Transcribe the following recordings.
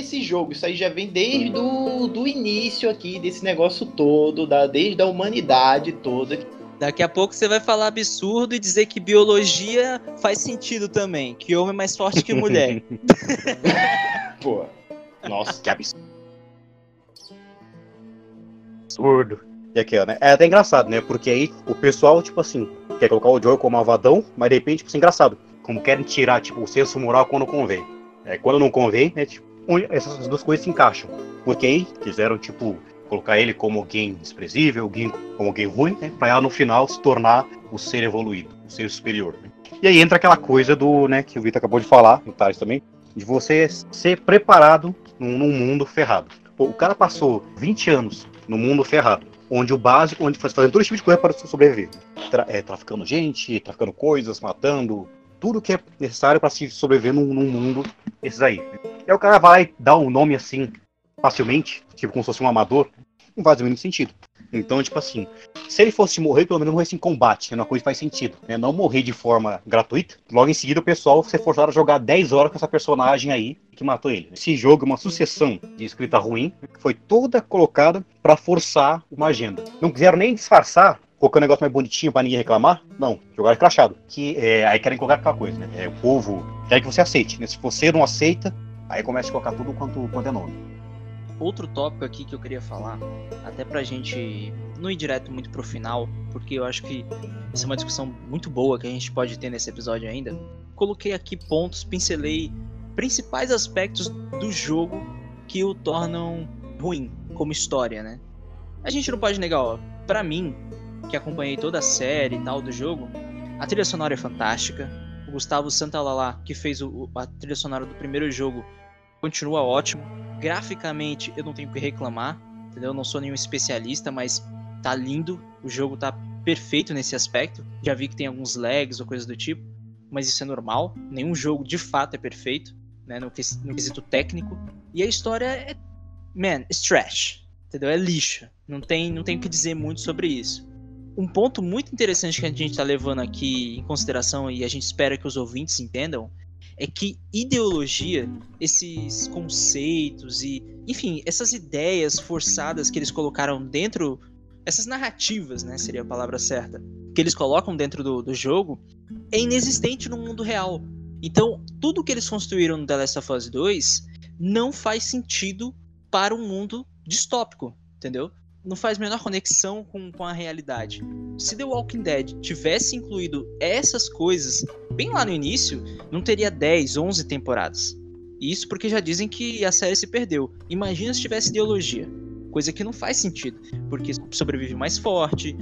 desse jogo, isso aí já vem desde do, do início aqui, desse negócio todo, da, desde a humanidade toda. Daqui a pouco você vai falar absurdo e dizer que biologia faz sentido também, que homem é mais forte que mulher. Pô, nossa, que absurdo. Absurdo. E aqui, ó, né? É até engraçado, né? Porque aí o pessoal, tipo assim, quer colocar o Joe como malvadão, mas de repente, tipo assim, engraçado. Como querem tirar, tipo, o senso moral quando convém. É, quando não convém, né? Tipo, essas duas coisas se encaixam. Porque quiseram, tipo, colocar ele como alguém desprezível, alguém como alguém ruim, né? Pra no final se tornar o ser evoluído, o ser superior. Né? E aí entra aquela coisa do, né, que o Vitor acabou de falar, o Thales também, de você ser preparado num, num mundo ferrado. Pô, o cara passou 20 anos no mundo ferrado onde o básico, onde fazendo todo tipo de coisa para sobreviver. Tra é, traficando gente, traficando coisas, matando, tudo que é necessário para se sobreviver num, num, mundo esses aí. E aí o cara vai dar um nome assim, facilmente, tipo como se fosse um amador, não faz o mínimo sentido. Então, tipo assim, se ele fosse morrer, pelo menos morresse em combate, é uma coisa que faz sentido, né? Não morrer de forma gratuita. Logo em seguida, o pessoal ser forçado a jogar 10 horas com essa personagem aí que matou ele. Esse jogo é uma sucessão de escrita ruim, que foi toda colocada para forçar uma agenda. Não quiseram nem disfarçar colocando um negócio mais bonitinho pra ninguém reclamar. Não, jogaram crachado. Que é, aí querem colocar aquela coisa, né? É, o povo quer que você aceite, né? Se você não aceita, aí começa a colocar tudo quanto, quanto é nome outro tópico aqui que eu queria falar, até pra gente não ir direto muito pro final, porque eu acho que essa é uma discussão muito boa que a gente pode ter nesse episódio ainda. Coloquei aqui pontos, pincelei principais aspectos do jogo que o tornam ruim como história, né? A gente não pode negar, ó, pra mim, que acompanhei toda a série e tal do jogo, a trilha sonora é fantástica. O Gustavo Santalalá, que fez o, a trilha sonora do primeiro jogo, continua ótimo. Graficamente, eu não tenho o que reclamar, entendeu? Eu não sou nenhum especialista, mas tá lindo. O jogo tá perfeito nesse aspecto. Já vi que tem alguns lags ou coisas do tipo, mas isso é normal. Nenhum jogo de fato é perfeito, né? No, no quesito técnico. E a história é. Man, it's trash. Entendeu? É lixo. Não tem, não tem o que dizer muito sobre isso. Um ponto muito interessante que a gente está levando aqui em consideração e a gente espera que os ouvintes entendam é que ideologia, esses conceitos e, enfim, essas ideias forçadas que eles colocaram dentro, essas narrativas, né, seria a palavra certa, que eles colocam dentro do, do jogo, é inexistente no mundo real. Então, tudo que eles construíram no The Last of Us 2 não faz sentido para um mundo distópico, entendeu? Não faz menor conexão com, com a realidade. Se The Walking Dead tivesse incluído essas coisas bem lá no início, não teria 10, 11 temporadas. Isso porque já dizem que a série se perdeu. Imagina se tivesse ideologia. Coisa que não faz sentido, porque sobrevive mais forte,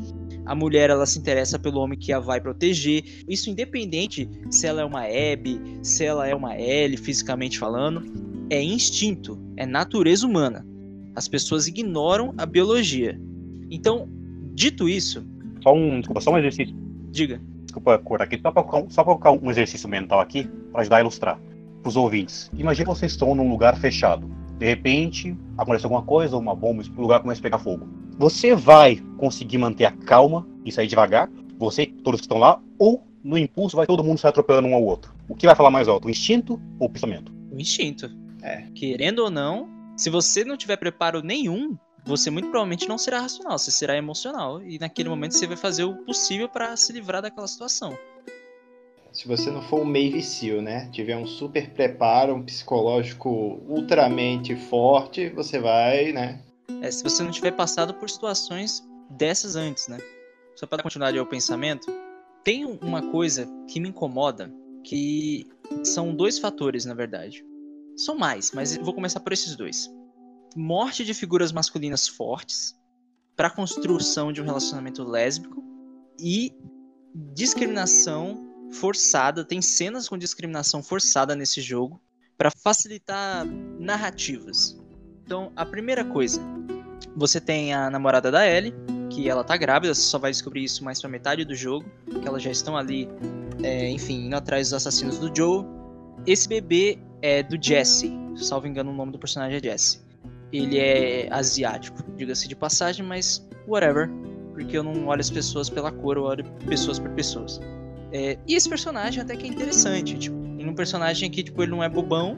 a mulher ela se interessa pelo homem que a vai proteger. Isso independente se ela é uma Abby, se ela é uma Ellie, fisicamente falando, é instinto, é natureza humana. As pessoas ignoram a biologia. Então, dito isso. Só um, desculpa, só um exercício. Diga. Desculpa cortar aqui, só para só colocar um exercício mental aqui, para ajudar a ilustrar para os ouvintes. Imagina que vocês estão num lugar fechado. De repente, acontece alguma coisa, uma bomba, o lugar começa a pegar fogo. Você vai conseguir manter a calma e sair devagar? Você, todos que estão lá, ou no impulso vai todo mundo sair atropelando um ao outro? O que vai falar mais alto, o instinto ou o pensamento? O instinto. É. Querendo ou não, se você não tiver preparo nenhum, você muito provavelmente não será racional, você será emocional. E naquele momento você vai fazer o possível para se livrar daquela situação. Se você não for um Navy SEAL, né? Tiver um super preparo, um psicológico ultramente forte, você vai, né? É, se você não tiver passado por situações dessas antes, né? Só para continuar ao pensamento, tem uma coisa que me incomoda, que são dois fatores, na verdade. São mais, mas vou começar por esses dois. Morte de figuras masculinas fortes para construção de um relacionamento lésbico e discriminação forçada. Tem cenas com discriminação forçada nesse jogo para facilitar narrativas. Então, a primeira coisa, você tem a namorada da Ellie, que ela tá grávida, você só vai descobrir isso mais pra metade do jogo, que elas já estão ali, é, enfim, indo atrás dos assassinos do Joe. Esse bebê é do Jesse. Salvo engano, o nome do personagem é Jesse. Ele é asiático, diga-se de passagem, mas whatever. Porque eu não olho as pessoas pela cor, eu olho pessoas por pessoas. É, e esse personagem até que é interessante. Tipo, ele é um personagem que tipo, ele não é bobão,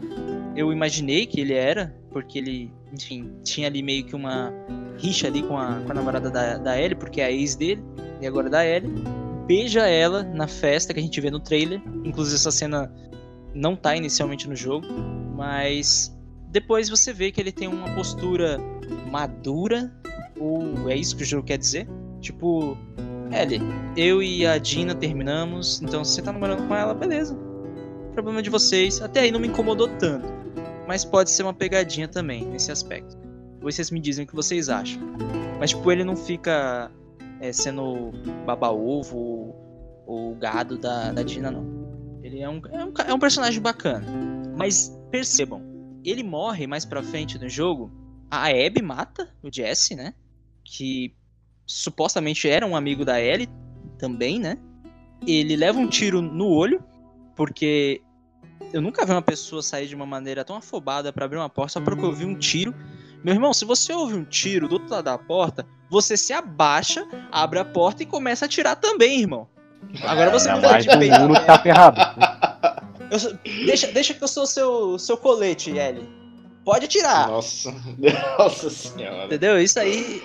eu imaginei que ele era, porque ele, enfim, tinha ali meio que uma rixa ali com a, com a namorada da, da Ellie, porque é a ex dele, e agora da Ellie. Beija ela na festa que a gente vê no trailer. Inclusive, essa cena não tá inicialmente no jogo, mas depois você vê que ele tem uma postura madura, ou é isso que o jogo quer dizer? Tipo, Ellie, eu e a Dina terminamos, então se você tá namorando com ela, beleza. Problema de vocês. Até aí não me incomodou tanto. Mas pode ser uma pegadinha também nesse aspecto. Vocês me dizem o que vocês acham. Mas, tipo, ele não fica é, sendo baba-ovo ou, gado da, da Dina, não. Ele é um, é, um, é um personagem bacana. Mas percebam, ele morre mais pra frente no jogo. A Abby mata o Jesse, né? Que supostamente era um amigo da Ellie também, né? Ele leva um tiro no olho, porque eu nunca vi uma pessoa sair de uma maneira tão afobada para abrir uma porta só porque ouvir um tiro. Meu irmão, se você ouve um tiro do outro lado da porta, você se abaixa, abre a porta e começa a atirar também, irmão. Agora você não pode pegar. mundo tá ferrado. Eu, deixa, deixa que eu sou o seu, seu colete, Ellie. Pode atirar. Nossa, nossa senhora. Entendeu? Isso aí.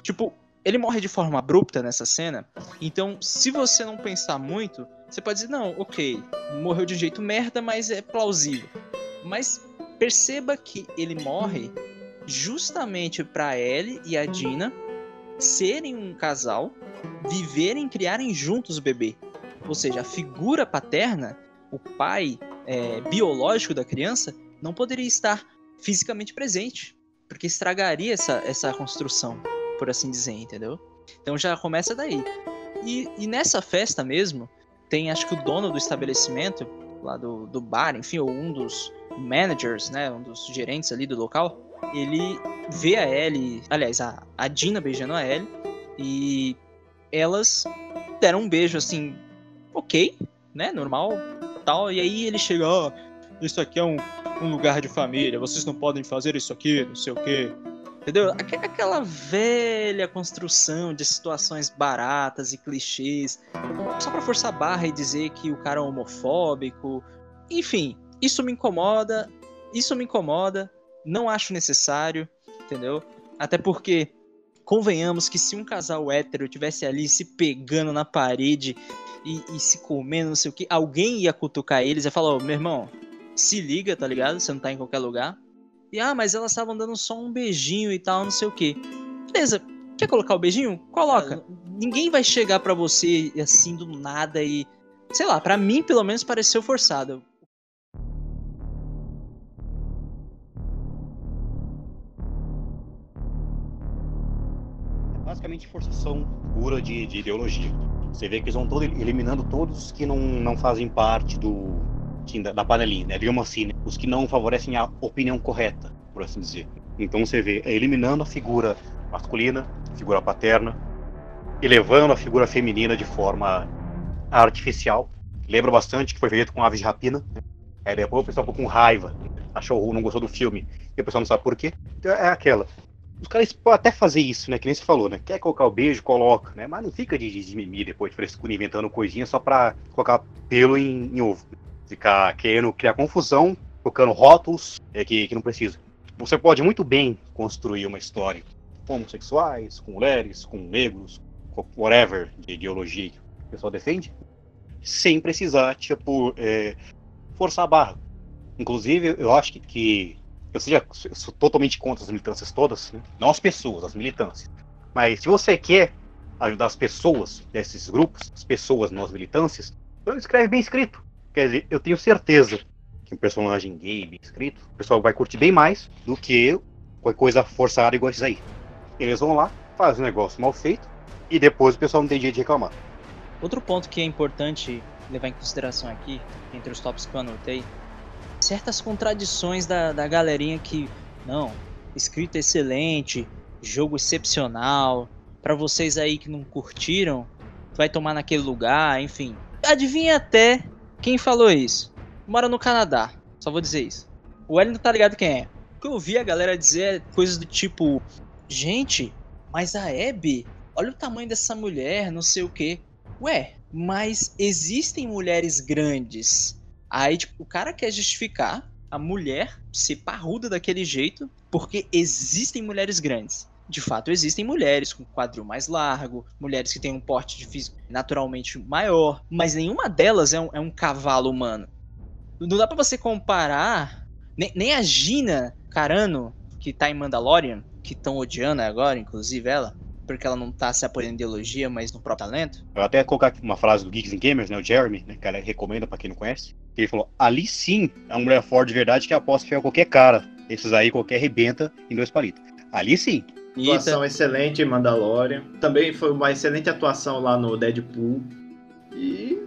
Tipo, ele morre de forma abrupta nessa cena. Então, se você não pensar muito, você pode dizer, não, ok, morreu de um jeito merda, mas é plausível. Mas perceba que ele morre justamente para Ellie e a Dina serem um casal, viverem, criarem juntos o bebê. Ou seja, a figura paterna, o pai é, biológico da criança, não poderia estar fisicamente presente, porque estragaria essa, essa construção por assim dizer, entendeu? Então já começa daí. E, e nessa festa mesmo, tem acho que o dono do estabelecimento, lá do, do bar, enfim, ou um dos managers, né, um dos gerentes ali do local, ele vê a Ellie, aliás, a, a Dina beijando a Ellie, e elas deram um beijo assim, ok, né, normal, tal, e aí ele chega, ó, oh, isso aqui é um, um lugar de família, vocês não podem fazer isso aqui, não sei o quê. Entendeu? Aquela velha construção de situações baratas e clichês, só para forçar a barra e dizer que o cara é homofóbico. Enfim, isso me incomoda, isso me incomoda, não acho necessário, entendeu? Até porque convenhamos que se um casal hétero tivesse ali se pegando na parede e, e se comendo, não sei o que, alguém ia cutucar eles e falar, oh, meu irmão, se liga, tá ligado? Você não tá em qualquer lugar. E ah, mas elas estavam dando só um beijinho e tal, não sei o que. Beleza, quer colocar o beijinho? Coloca. Ah, Ninguém vai chegar para você assim do nada e. Sei lá, para mim pelo menos pareceu forçado. Basicamente forçação pura de, de ideologia. Você vê que eles vão todo, eliminando todos que não, não fazem parte do, da, da panelinha, né? Digamos assim, né? os que não favorecem a opinião correta, por assim dizer. Então você vê é eliminando a figura masculina, a figura paterna, elevando a figura feminina de forma artificial. Lembra bastante que foi feito com Aves de Rapina. Aí depois o pessoal ficou com raiva, achou não gostou do filme, e o pessoal não sabe por quê. Então é aquela. Os caras podem até fazer isso, né? Que nem você falou, né? Quer colocar o beijo, coloca, né? Mas não fica de, de mimimi depois de frescura inventando coisinha só pra colocar pelo em, em ovo ficar querendo criar confusão, colocando rótulos é, que, que não precisa. Você pode muito bem construir uma história com homossexuais, com mulheres, com negros, com whatever de ideologia que o pessoal defende, sem precisar, tipo, é, forçar a barra. Inclusive, eu acho que, que eu, seja, eu sou totalmente contra as militâncias todas, né? não as pessoas, as militâncias. Mas se você quer ajudar as pessoas desses grupos, as pessoas, não as militâncias, então escreve bem escrito. Quer dizer, eu tenho certeza que um personagem gay bem escrito, o pessoal vai curtir bem mais do que qualquer coisa forçada igual isso aí. Eles vão lá, fazem um negócio mal feito e depois o pessoal não tem jeito de reclamar. Outro ponto que é importante levar em consideração aqui, entre os tópicos que eu anotei, certas contradições da, da galerinha que, não, escrito excelente, jogo excepcional, para vocês aí que não curtiram, vai tomar naquele lugar, enfim. Adivinha até quem falou isso? Mora no Canadá. Só vou dizer isso. O Wellington tá ligado quem é. O que eu ouvi a galera dizer é coisas do tipo: Gente, mas a Abby, olha o tamanho dessa mulher, não sei o que. Ué, mas existem mulheres grandes. Aí, tipo, o cara quer justificar a mulher ser parruda daquele jeito, porque existem mulheres grandes. De fato, existem mulheres com quadril mais largo, mulheres que têm um porte de físico naturalmente maior, mas nenhuma delas é um, é um cavalo humano. Não dá para você comparar. Nem, nem a Gina Carano, que tá em Mandalorian, que estão odiando agora, inclusive ela, porque ela não tá se apoiando em ideologia, mas no próprio talento. Eu até colocar uma frase do Geeks and Gamers, né, o Jeremy, né, que ela recomenda pra quem não conhece. Ele falou: ali sim é uma mulher forte de verdade que aposta é qualquer cara. Esses aí qualquer rebenta em dois palitos. Ali sim. Atuação excelente em Mandalorian. Também foi uma excelente atuação lá no Deadpool. E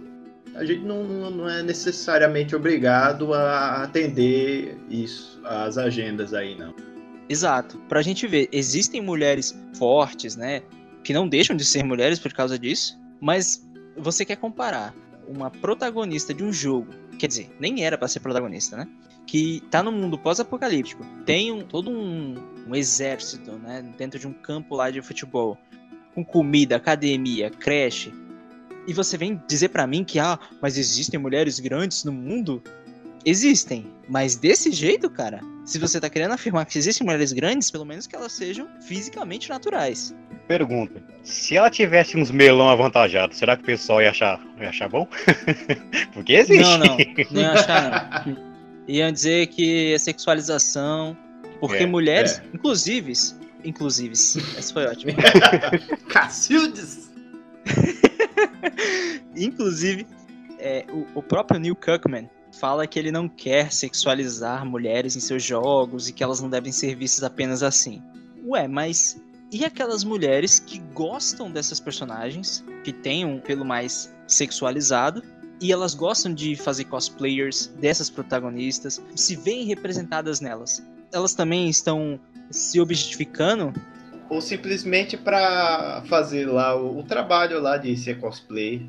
a gente não, não é necessariamente obrigado a atender isso, as agendas aí, não. Exato. Pra gente ver, existem mulheres fortes, né? Que não deixam de ser mulheres por causa disso. Mas você quer comparar uma protagonista de um jogo, quer dizer, nem era para ser protagonista, né? Que tá no mundo pós-apocalíptico, tem um, todo um, um exército, né? Dentro de um campo lá de futebol, com comida, academia, creche. E você vem dizer para mim que, ah, mas existem mulheres grandes no mundo? Existem, mas desse jeito, cara, se você tá querendo afirmar que existem mulheres grandes, pelo menos que elas sejam fisicamente naturais. Pergunta: se ela tivesse uns melão avantajados, será que o pessoal ia achar, ia achar bom? Porque existe. Não, não, não ia achar, não. Iam dizer que é sexualização, porque É, mulheres, é. inclusive, inclusive, essa foi ótima. Cacildes! Inclusive, é, o, o próprio Neil Cuckman fala que ele não quer sexualizar mulheres em seus jogos e que elas não devem ser vistas apenas assim. Ué, mas e aquelas mulheres que gostam dessas personagens, que têm um pelo mais sexualizado, e elas gostam de fazer cosplayers dessas protagonistas, se veem representadas nelas? Elas também estão se objetificando Ou simplesmente pra fazer lá o, o trabalho lá de ser cosplay.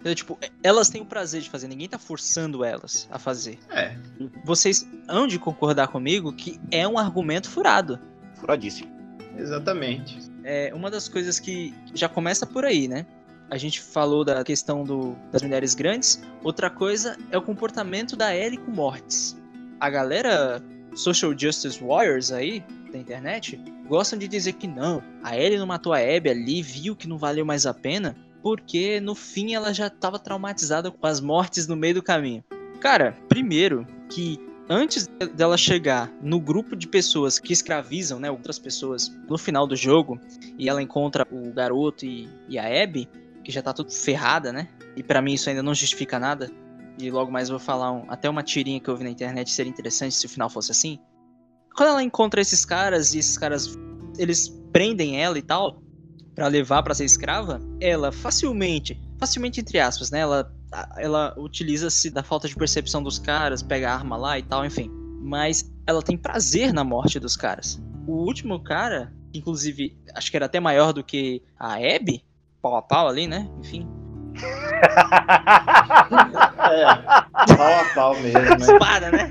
Então, tipo, elas têm o prazer de fazer, ninguém tá forçando elas a fazer. É, Vocês hão de concordar comigo que é um argumento furado. Furadíssimo. Exatamente. É uma das coisas que já começa por aí, né? A gente falou da questão do, das mulheres grandes. Outra coisa é o comportamento da Ellie com mortes. A galera social justice warriors aí da internet gostam de dizer que não, a Ellie não matou a Abby ali, viu que não valeu mais a pena, porque no fim ela já estava traumatizada com as mortes no meio do caminho. Cara, primeiro que antes dela chegar no grupo de pessoas que escravizam, né, outras pessoas no final do jogo, e ela encontra o garoto e, e a Abby, que já tá tudo ferrada, né? E pra mim isso ainda não justifica nada. E logo mais eu vou falar um- até uma tirinha que eu vi na internet seria interessante se o final fosse assim. Quando ela encontra esses caras e esses caras eles prendem ela e tal pra levar pra ser escrava, ela facilmente, facilmente entre aspas, né? Ela ela utiliza-se da falta de percepção dos caras, pega a arma lá e tal, enfim. Mas ela tem prazer na morte dos caras. O último cara, inclusive, acho que era até maior do que a Abby, pau a pau ali, né? Enfim. É, pau a pau mesmo, né? Espada, né?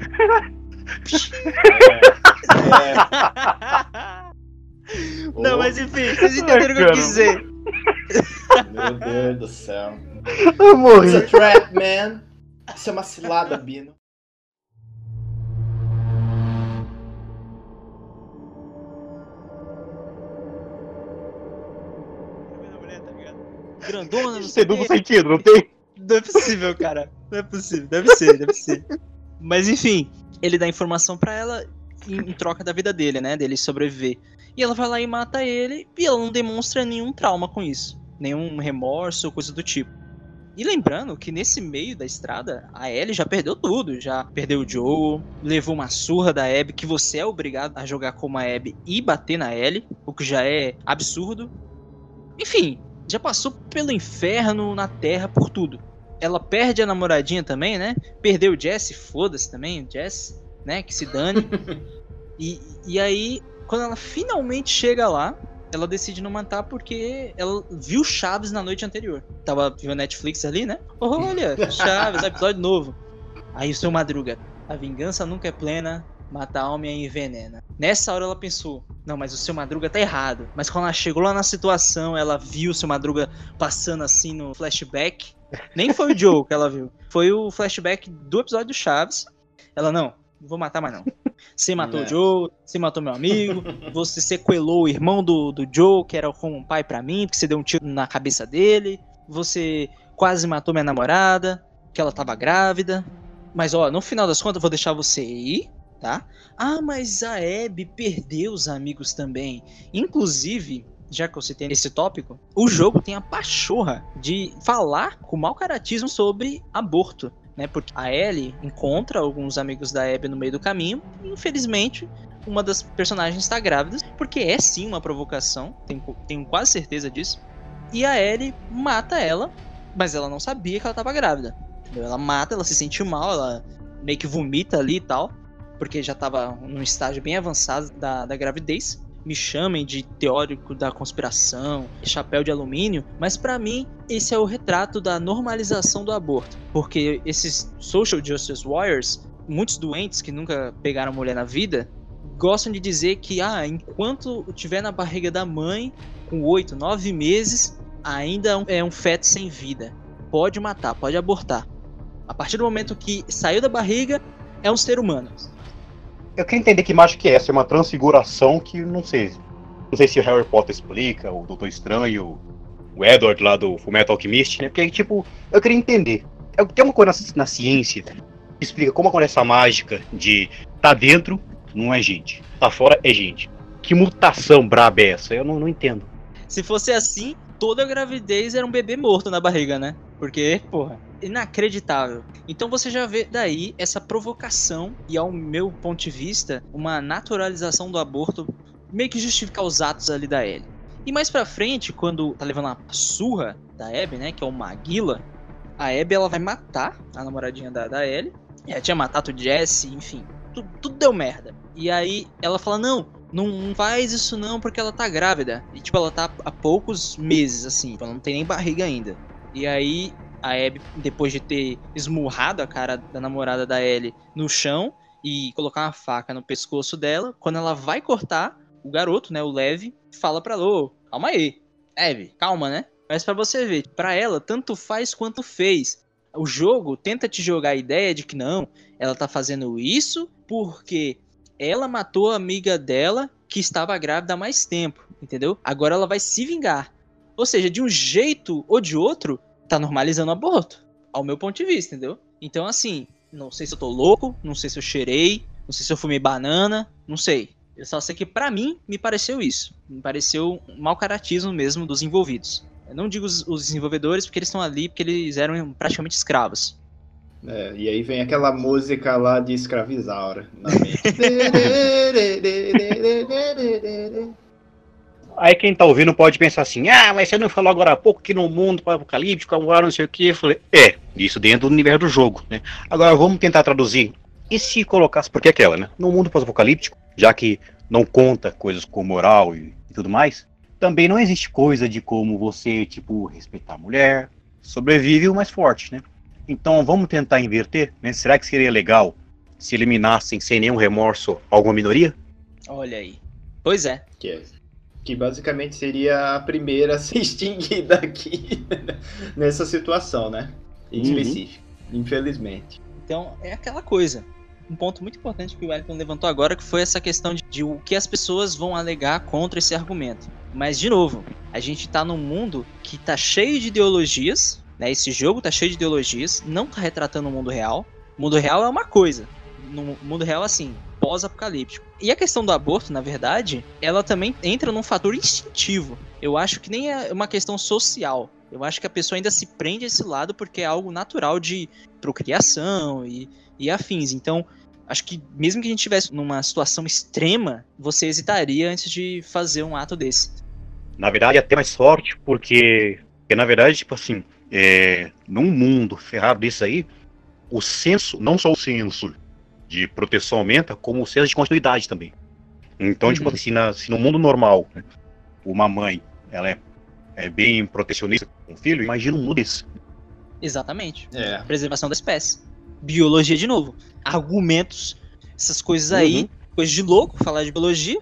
É, Não, mas enfim, vocês entenderam o que eu quis dizer. Meu Deus do céu. Eu It's morri. a trap, man. Isso é uma cilada, Bino. Grandona, não sei tem duplo sentido, não tem? Não é possível, cara. Não é possível. Deve ser, deve ser. Mas enfim, ele dá informação pra ela em, em troca da vida dele, né? Dele sobreviver. E ela vai lá e mata ele e ela não demonstra nenhum trauma com isso. Nenhum remorso ou coisa do tipo. E lembrando que nesse meio da estrada, a Ellie já perdeu tudo. Já perdeu o Joe, levou uma surra da Abby, que você é obrigado a jogar como a Abby e bater na Ellie, o que já é absurdo. Enfim, já passou pelo inferno, na terra, por tudo. Ela perde a namoradinha também, né? Perdeu o Jesse, foda-se também, o Jesse, né? Que se dane. e, e aí, quando ela finalmente chega lá, ela decide não matar porque ela viu Chaves na noite anterior. Tava viu Netflix ali, né? Olha, Chaves, episódio novo. Aí o seu Madruga, a vingança nunca é plena, mata a alma e envenena. Nessa hora ela pensou, não, mas o seu Madruga tá errado. Mas quando ela chegou lá na situação, ela viu o seu Madruga passando assim no flashback. Nem foi o Joe que ela viu. Foi o flashback do episódio do Chaves. Ela, não, Não vou matar mais não. Você matou É. o Joe, você matou meu amigo, você sequelou o irmão do, do Joe, que era como um pai pra mim, porque você deu um tiro na cabeça dele. Você quase matou minha namorada, que ela tava grávida. Mas ó, no final das contas eu vou deixar você ir, tá? Ah, mas a Abby perdeu os amigos também. Inclusive, já que você tem esse tópico, o jogo tem a pachorra de falar com mau caratismo sobre aborto, né? Porque a Ellie encontra alguns amigos da Abby no meio do caminho e, infelizmente, uma das personagens está grávida, porque é sim uma provocação, tenho, tenho quase certeza disso. E a Ellie mata ela, mas ela não sabia que ela estava grávida. entendeu? Ela mata, ela se sente mal, ela meio que vomita ali e tal, porque já estava num estágio bem avançado da, da gravidez me chamem de teórico da conspiração, chapéu de alumínio, mas pra mim esse é o retrato da normalização do aborto, porque esses social justice warriors, muitos doentes que nunca pegaram mulher na vida, gostam de dizer que ah, enquanto tiver na barriga da mãe com oito, nove meses, ainda é um feto sem vida. Pode matar, pode abortar. A partir do momento que saiu da barriga, é um ser humano. Eu quero entender que imagem que é essa, é uma transfiguração que não sei. Não sei se o Harry Potter explica, o Doutor Estranho, o Edward lá do Fullmetal Alchemist, né? Porque, tipo, eu queria entender. É- Tem uma coisa na, na ciência que explica como acontece essa mágica de tá dentro, não é gente. Tá fora, é gente. Que mutação braba é essa? Eu não, não entendo. Se fosse assim, toda gravidez era um bebê morto na barriga, né? Porque, porra, inacreditável. Então você já vê daí essa provocação e, ao meu ponto de vista, uma naturalização do aborto, meio que justificar os atos ali da Ellie. E mais pra frente, quando tá levando a surra da Abby, né, que é o Maguila, a Abby ela vai matar a namoradinha da, da Ellie. Ela tinha matado o Jesse, enfim, tudo, tudo deu merda. E aí ela fala: Não, não, faz isso não porque ela tá grávida. E tipo, ela tá há poucos meses, assim, ela não tem nem barriga ainda. E aí a Abby, depois de ter esmurrado a cara da namorada da Ellie no chão e colocar uma faca no pescoço dela, quando ela vai cortar, o garoto, né, o Levi, fala pra ela, ô, calma aí, Abby, calma, né? Mas pra você ver, pra ela, tanto faz quanto fez. O jogo tenta te jogar a ideia de que não, ela tá fazendo isso porque ela matou a amiga dela que estava grávida há mais tempo, entendeu? Agora ela vai se vingar. Ou seja, de um jeito ou de outro, tá normalizando o aborto. Ao meu ponto de vista, entendeu? Então, assim, não sei se eu tô louco, não sei se eu cheirei, não sei se eu fumei banana, não sei. Eu só sei que pra mim me pareceu isso. Me pareceu um mau caratismo mesmo dos envolvidos. Eu não digo os, os desenvolvedores porque eles estão ali porque eles eram praticamente escravos. É, e aí vem aquela música lá de escravizaura na mente. Aí quem tá ouvindo pode pensar assim, ah, mas você não falou agora há pouco que no mundo apocalíptico, agora não sei o que. Eu falei, é, isso dentro do universo do jogo, né? Agora vamos tentar traduzir. E se colocasse, porque é aquela, né? No mundo pós-apocalíptico, já que não conta coisas como moral e, e tudo mais, também não existe coisa de como você, tipo, respeitar a mulher, sobrevive o mais forte, né? Então vamos tentar inverter, né? Será que seria legal se eliminassem sem nenhum remorso alguma minoria? Olha aí. Pois é. que, é- que basicamente seria a primeira a ser extinguida aqui nessa situação, né? Em Uhum. específico. Infelizmente. Então, é aquela coisa. Um ponto muito importante que o Wellington levantou agora, que foi essa questão de, de o que as pessoas vão alegar contra esse argumento. Mas, de novo, a gente tá num mundo que tá cheio de ideologias, né? Esse jogo tá cheio de ideologias, não tá retratando o mundo real. O mundo real é uma coisa. No mundo real, assim, pós-apocalíptico. E a questão do aborto, na verdade, ela também entra num fator instintivo. Eu acho que nem é uma questão social. Eu acho que a pessoa ainda se prende a esse lado porque é algo natural de procriação e, e afins. Então, acho que mesmo que a gente estivesse numa situação extrema, você hesitaria antes de fazer um ato desse. Na verdade, até mais forte, porque, porque na verdade, tipo assim, é, num mundo ferrado desse aí, o senso, não só o senso de proteção aumenta, como o senso de continuidade também. Então, tipo Uhum. assim, na- se no mundo normal, né, uma mãe, ela é, é bem protecionista com o filho, imagina um mundo desse. Exatamente. É. Preservação da espécie. Biologia de novo. Argumentos, essas coisas aí, Uhum. coisas de louco, falar de biologia.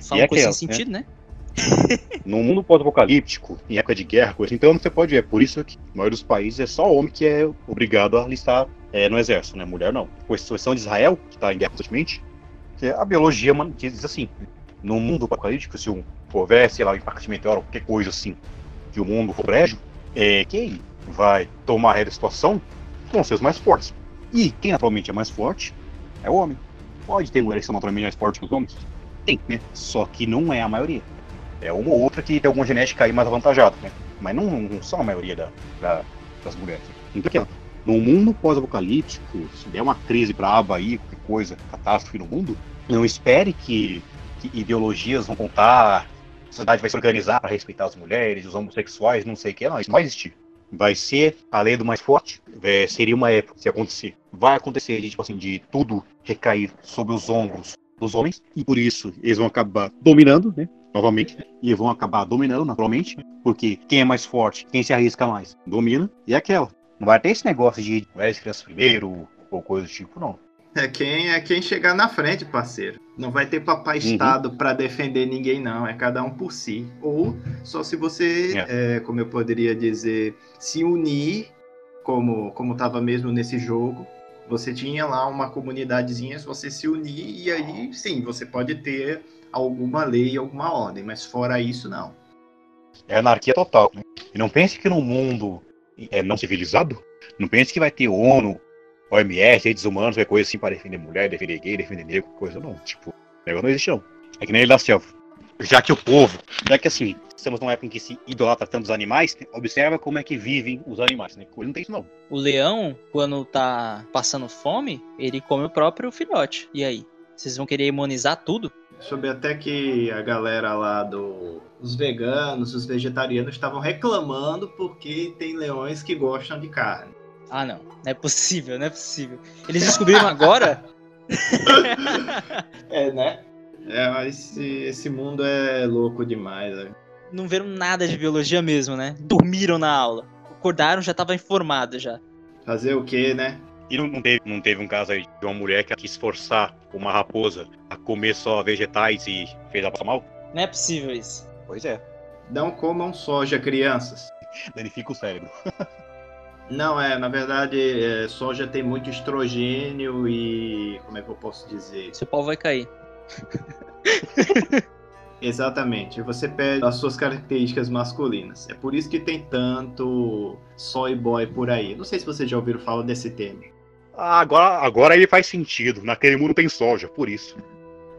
Fala e coisa aquela, sem sentido, né? Num mundo pós-apocalíptico, em época de guerra, coisa, então você pode ver, por isso que a maioria dos países é só homem que é obrigado a alistar é, no exército, né? Mulher não. Constituição de Israel, que está em guerra constantemente, que é a biologia mano, diz assim: no mundo apocalíptico, se houver, sei lá, um impacto meteoro, qualquer coisa assim, que o mundo for brejo, é, quem vai tomar a situação vão ser os mais fortes. E quem naturalmente é mais forte é o homem. Pode ter mulheres que são naturalmente mais fortes que os homens? Tem, né? Só que não é a maioria. É uma ou outra que tem alguma genética aí mais avantajada, né? Mas não, não são a maioria da, da, das mulheres. Então, no mundo pós-apocalíptico, se der uma crise braba aí, qualquer coisa, catástrofe no mundo, não espere que, que ideologias vão contar, a sociedade vai se organizar para respeitar as mulheres, os homossexuais, não sei o que, não, isso não vai existir. Vai ser a lei do mais forte, é, seria uma época se acontecer. Vai acontecer de, tipo assim, de tudo recair sobre os ombros dos homens, e por isso eles vão acabar dominando, né? Novamente, e vão acabar dominando naturalmente, porque quem é mais forte, quem se arrisca mais, domina, e é aquela. Não vai ter esse negócio de mulheres crianças primeiro, ou coisa do tipo, não. É quem é quem chegar na frente, parceiro. Não vai ter papai uhum. Estado para defender ninguém, não. É cada um por si. Ou só se você, é. É, como eu poderia dizer, se unir, como como estava mesmo nesse jogo. Você tinha lá uma comunidadezinha, se você se unir, e aí sim, você pode ter alguma lei, alguma ordem, mas fora isso, não. É anarquia total. Né? E não pense que no mundo é, não civilizado, não pense que vai ter ONU, OMS, redes humanas, qualquer coisa assim para defender mulher, defender gay, defender negro, coisa não. Tipo, negócio não existe não. É que nem ele da selva. Já que o povo, já que assim, estamos numa época em que se idolatra tanto os animais, observa como é que vivem os animais, né? Ele não tem isso não. O leão, quando tá passando fome, ele come o próprio filhote. E aí? Vocês vão querer imunizar tudo? Soube até que a galera lá do. Os veganos, os vegetarianos estavam reclamando porque tem leões que gostam de carne. Ah, não. Não é possível, não é possível. Eles descobriram agora? é, né? É, esse, esse mundo é louco demais. Né? Não viram nada de biologia mesmo, né? Dormiram na aula. Acordaram, já tava informado já. Fazer o quê, né? E não teve, não teve um caso aí de uma mulher que quis forçar uma raposa a comer só vegetais e fez ela passar mal? Não é possível isso. Pois é. Não comam soja, crianças. Danifica o cérebro. Não, é, na verdade, é, soja tem muito estrogênio e. Como é que eu posso dizer? Seu pau vai cair. Exatamente, você perde as suas características masculinas. É por isso que tem tanto soy boy por aí. Não sei se vocês já ouviram falar desse termo. Agora, agora ele faz sentido. Naquele mundo tem soja, por isso.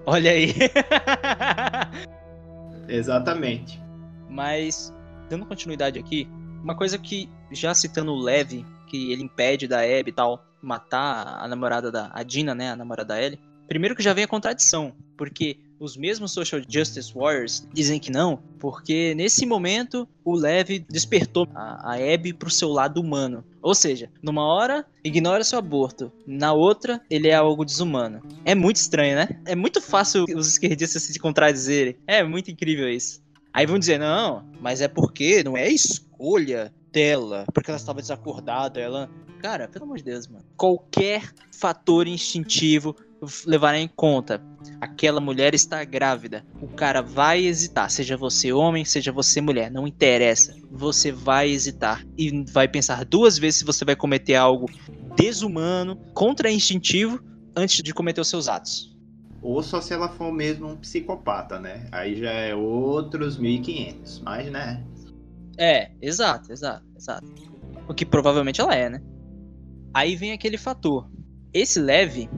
Olha aí. Exatamente. Mas, dando continuidade aqui, uma coisa que, já citando o Levi, que ele impede da Abby e tal, matar a namorada da a Dina, né, a namorada da Ellie. Primeiro que já vem a contradição, porque os mesmos Social Justice Warriors dizem que não, porque nesse momento o Levi despertou a, a Abby pro seu lado humano. Ou seja, numa hora ignora seu aborto, na outra ele é algo desumano. É muito estranho, né? É muito fácil os esquerdistas se contradizerem. É muito incrível isso. Aí vão dizer, não, mas é porque não é escolha dela, porque ela estava desacordada, ela. Cara, pelo amor de Deus, mano. Qualquer fator instintivo levar em conta. Aquela mulher está grávida. O cara vai hesitar, seja você homem, seja você mulher, não interessa. Você vai hesitar e vai pensar duas vezes se você vai cometer algo desumano, contra-instintivo antes de cometer os seus atos. Ou só se ela for mesmo um psicopata, né? Aí já é outros 1500, mas né? É, exato, exato, exato. O que provavelmente ela é, né? Aí vem aquele fator. Esse leve,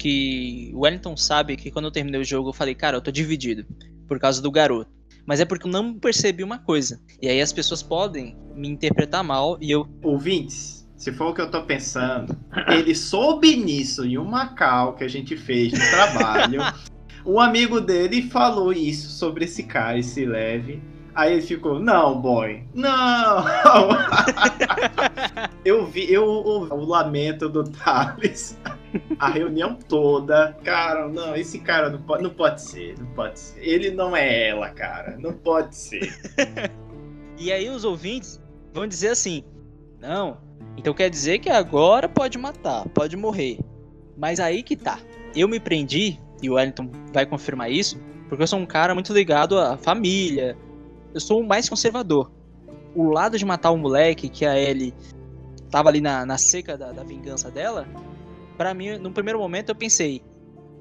que o Wellington sabe que quando eu terminei o jogo eu falei, cara, eu tô dividido por causa do garoto. Mas é porque eu não percebi uma coisa. E aí as pessoas podem me interpretar mal e eu. Ouvintes, se for o que eu tô pensando, ele soube nisso em uma cal que a gente fez no trabalho. um amigo dele falou isso sobre esse cara, esse leve. Aí ele ficou, não, boy, não! eu vi eu, ouvi o lamento do Thales, a reunião toda. Cara, não, esse cara não pode, não pode ser, não pode ser. Ele não é ela, cara, não pode ser. e aí os ouvintes vão dizer assim: não, então quer dizer que agora pode matar, pode morrer. Mas aí que tá. Eu me prendi, e o Wellington vai confirmar isso, porque eu sou um cara muito ligado à família. Eu sou o mais conservador. O lado de matar o moleque que a Ellie tava ali na, na seca da, da vingança dela, para mim, no primeiro momento eu pensei,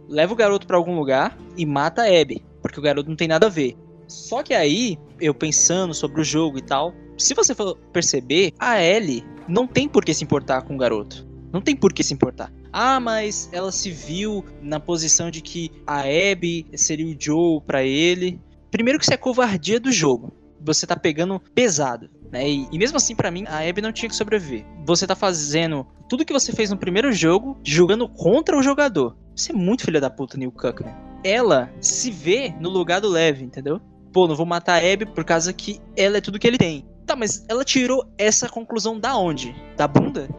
leva o garoto para algum lugar e mata a Abby, porque o garoto não tem nada a ver. Só que aí, eu pensando sobre o jogo e tal, se você for perceber, a Ellie não tem por que se importar com o garoto. Não tem por que se importar. Ah, mas ela se viu na posição de que a Abby seria o Joe para ele. Primeiro que isso é covardia do jogo. Você tá pegando pesado. Né? E, e, mesmo assim, para mim, a Abby não tinha que sobreviver. Você tá fazendo tudo que você fez no primeiro jogo, jogando contra o jogador. Você é muito filha da puta, Neil Cuckner. Ela se vê no lugar do Leve, entendeu? Pô, não vou matar a Abby por causa que ela é tudo que ele tem. Tá, mas ela tirou essa conclusão da onde? Da bunda?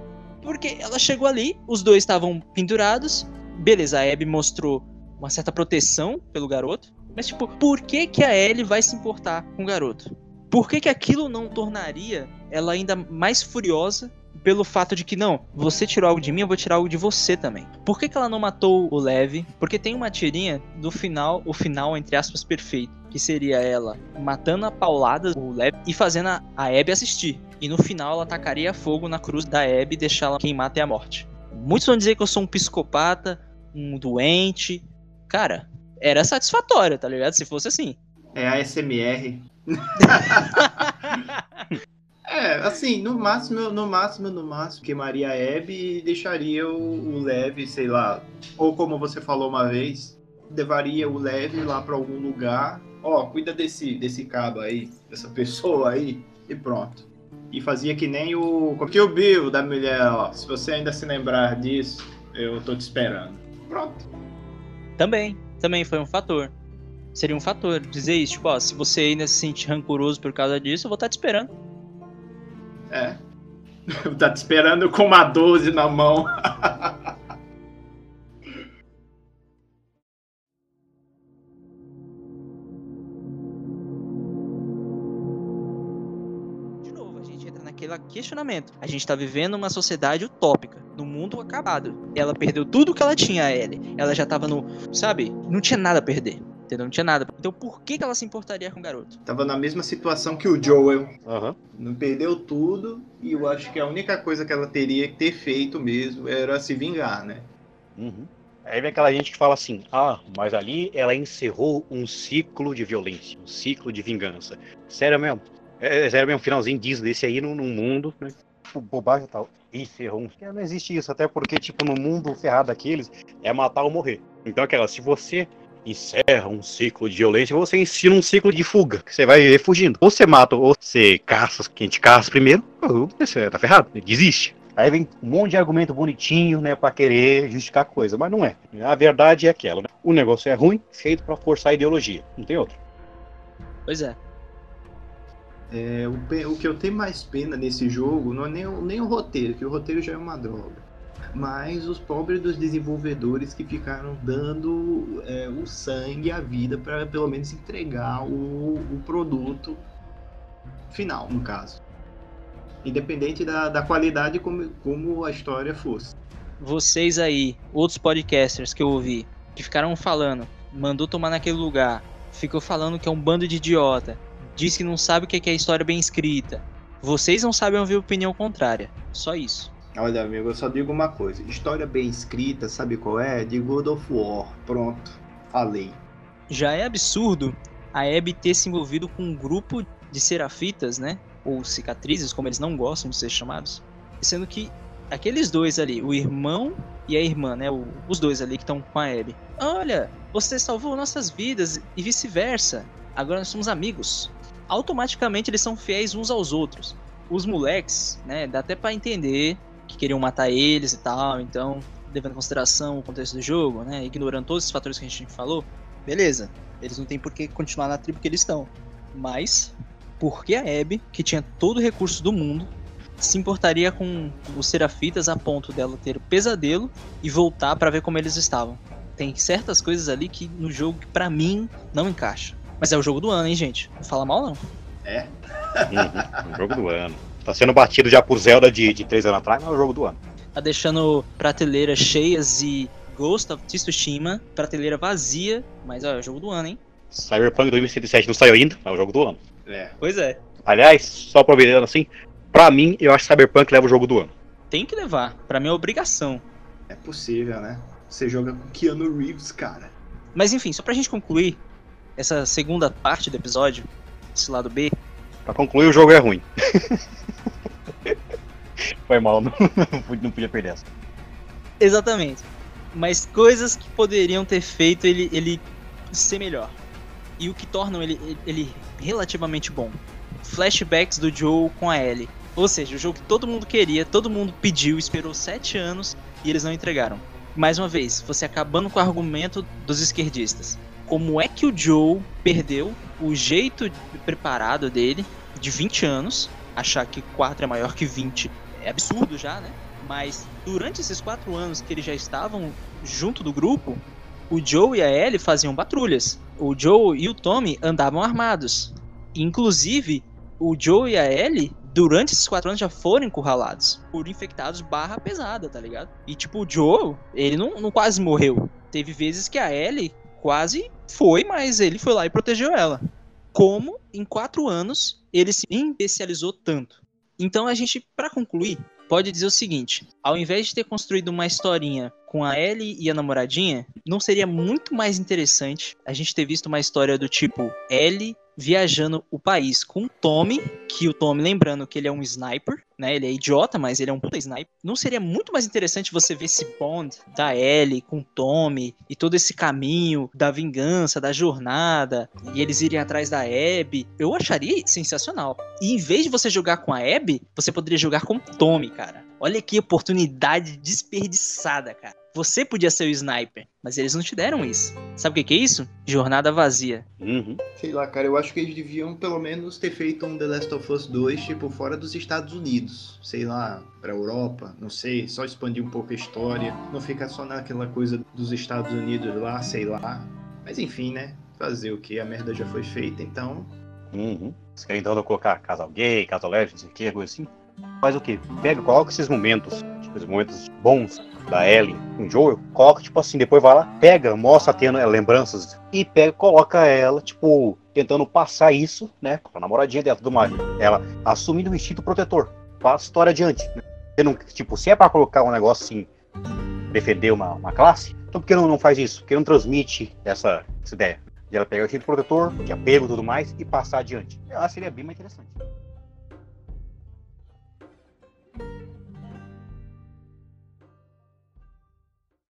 Porque ela chegou ali, os dois estavam pendurados. Beleza, a Abby mostrou uma certa proteção pelo garoto. Mas, tipo, por que, que a Ellie vai se importar com o garoto? Por que, que aquilo não tornaria ela ainda mais furiosa pelo fato de que, não, você tirou algo de mim, eu vou tirar algo de você também. Por que, que ela não matou o Leve? Porque tem uma tirinha do final, o final, entre aspas, perfeito. Que seria ela matando a paulada o Leve e fazendo a, Abby assistir. E no final ela tacaria fogo na cruz da Abby e deixá-la queimar até a morte. Muitos vão dizer que eu sou um psicopata, um doente. Cara, era satisfatório, tá ligado? Se fosse assim. É a SMR. é, assim, no máximo, no máximo, no máximo, queimaria a Abby e deixaria o, o Leve, sei lá. Ou como você falou uma vez, levaria o Leve lá para algum lugar. Ó, cuida desse, desse cabo aí, dessa pessoa aí, e pronto. E fazia que nem o Kill Bill da mulher, ó. Se você ainda se lembrar disso, eu tô te esperando. Pronto. Também, também foi um fator. Seria um fator dizer isso, tipo, ó, se você ainda se sente rancoroso por causa disso, eu vou estar tá te esperando. É. tá te esperando com uma 12 na mão. questionamento. A gente tá vivendo uma sociedade utópica, no mundo acabado. Ela perdeu tudo que ela tinha, a Ellie. Ela já tava no. Sabe? Não tinha nada a perder. Entendeu? Não tinha nada. Então por que, que ela se importaria com o garoto? Tava na mesma situação que o Joel. Uhum. Não perdeu tudo. E eu acho que a única coisa que ela teria que ter feito mesmo era se vingar, né? Uhum. Aí vem aquela gente que fala assim: ah, mas ali ela encerrou um ciclo de violência, um ciclo de vingança. Sério mesmo? É, é sério mesmo, um finalzinho disso desse aí no, no mundo, né? Tipo, bobagem e tal. Encerrou um. Não existe isso, até porque, tipo, no mundo ferrado daqueles, é matar ou morrer. Então, aquela, se você encerra um ciclo de violência, você ensina um ciclo de fuga, que você vai viver fugindo. Ou você mata, ou você caça, quem te caça primeiro, você tá ferrado, desiste. Aí vem um monte de argumento bonitinho, né, para querer justificar a coisa, mas não é. A verdade é aquela, né? O negócio é ruim, feito para forçar a ideologia, não tem outro. Pois é. é o, o, que eu tenho mais pena nesse jogo não é nem, nem o roteiro, que o roteiro já é uma droga mas os pobres dos desenvolvedores que ficaram dando é, o sangue, a vida, para pelo menos entregar o, o, produto final, no caso. Independente da, da qualidade como, como a história fosse. Vocês aí, outros podcasters que eu ouvi, que ficaram falando, mandou tomar naquele lugar, ficou falando que é um bando de idiota, disse que não sabe o que é a história bem escrita. Vocês não sabem ouvir opinião contrária. Só isso. Olha, amigo, eu só digo uma coisa. História bem escrita, sabe qual é? De God of War. Pronto. Falei. Já é absurdo a Abby ter se envolvido com um grupo de serafitas, né? Ou cicatrizes, como eles não gostam de ser chamados. Sendo que aqueles dois ali, o irmão e a irmã, né? O, os dois ali que estão com a Abby. Olha, você salvou nossas vidas e vice-versa. Agora nós somos amigos. Automaticamente eles são fiéis uns aos outros. Os moleques, né? Dá até para entender que queriam matar eles e tal, então, levando em consideração o contexto do jogo, né, ignorando todos esses fatores que a gente falou, beleza, eles não têm por que continuar na tribo que eles estão. Mas, por que a Abby, que tinha todo o recurso do mundo, se importaria com os Serafitas a ponto dela ter pesadelo e voltar para ver como eles estavam? Tem certas coisas ali que no jogo que para mim não encaixa. Mas é o jogo do ano, hein, gente? Não fala mal não. É. uhum, o jogo do ano. Tá sendo batido já por Zelda de, de três anos atrás, mas é o jogo do ano. Tá deixando prateleiras cheias e Ghost of Tsushima, prateleira vazia, mas ó, é o jogo do ano, hein? Cyberpunk 2077 não saiu ainda, é o jogo do ano. É. Pois é. Aliás, só aproveitando assim, pra mim, eu acho que Cyberpunk leva o jogo do ano. Tem que levar. Pra mim é obrigação. É possível, né? Você joga com Keanu Reeves, cara. Mas enfim, só pra gente concluir essa segunda parte do episódio, esse lado B. Pra concluir, o jogo é ruim. Foi mal, não, não podia perder essa. Exatamente. Mas coisas que poderiam ter feito ele, ele ser melhor. E o que tornam ele, ele relativamente bom. Flashbacks do Joe com a Ellie. Ou seja, o jogo que todo mundo queria, todo mundo pediu, esperou sete anos e eles não entregaram. Mais uma vez, você acabando com o argumento dos esquerdistas. Como é que o Joe perdeu o jeito preparado dele de 20 anos? Achar que 4 é maior que 20 é absurdo já, né? Mas durante esses quatro anos que eles já estavam junto do grupo, o Joe e a Ellie faziam patrulhas. O Joe e o Tommy andavam armados. Inclusive, o Joe e a Ellie, durante esses quatro anos, já foram encurralados por infectados barra pesada, tá ligado? E tipo, o Joe, ele não, não quase morreu. Teve vezes que a Ellie quase foi, mas ele foi lá e protegeu ela. Como em quatro anos ele se especializou tanto. Então a gente, para concluir, pode dizer o seguinte: ao invés de ter construído uma historinha com a Ellie e a namoradinha, não seria muito mais interessante a gente ter visto uma história do tipo Ellie viajando o país com o Tommy, que o Tommy, lembrando que ele é um sniper, né? Ele é idiota, mas ele é um puta sniper. Não seria muito mais interessante você ver esse bond da Ellie com o Tommy e todo esse caminho da vingança, da jornada, e eles irem atrás da Abby? Eu acharia sensacional. E em vez de você jogar com a Abby, você poderia jogar com o Tommy, cara. Olha que oportunidade desperdiçada, cara. Você podia ser o sniper, mas eles não te deram isso. Sabe o que, que é isso? Jornada vazia. Uhum. Sei lá, cara, eu acho que eles deviam pelo menos ter feito um The Last of Us 2, tipo, fora dos Estados Unidos. Sei lá, pra Europa, não sei, só expandir um pouco a história. Não ficar só naquela coisa dos Estados Unidos lá, sei lá. Mas enfim, né? Fazer o que? A merda já foi feita, então. Uhum. Você quer então colocar casal gay, casal lésbico, não sei o que, coisa assim? Faz o quê? Pega, coloca esses momentos, tipo, esses momentos bons da Ellie com o Joel, coloca, tipo assim, depois vai lá, pega, mostra tendo é, lembranças e pega, coloca ela, tipo, tentando passar isso, né, pra namoradinha dela, tudo mais. Ela assumindo o instinto protetor, passa a história adiante. Né? Não, tipo, se é pra colocar um negócio assim, defender uma, uma classe, então por que não, não faz isso? Por que não transmite essa, essa ideia? De ela pegar o instinto protetor, de apego e tudo mais, e passar adiante. Que seria bem mais interessante.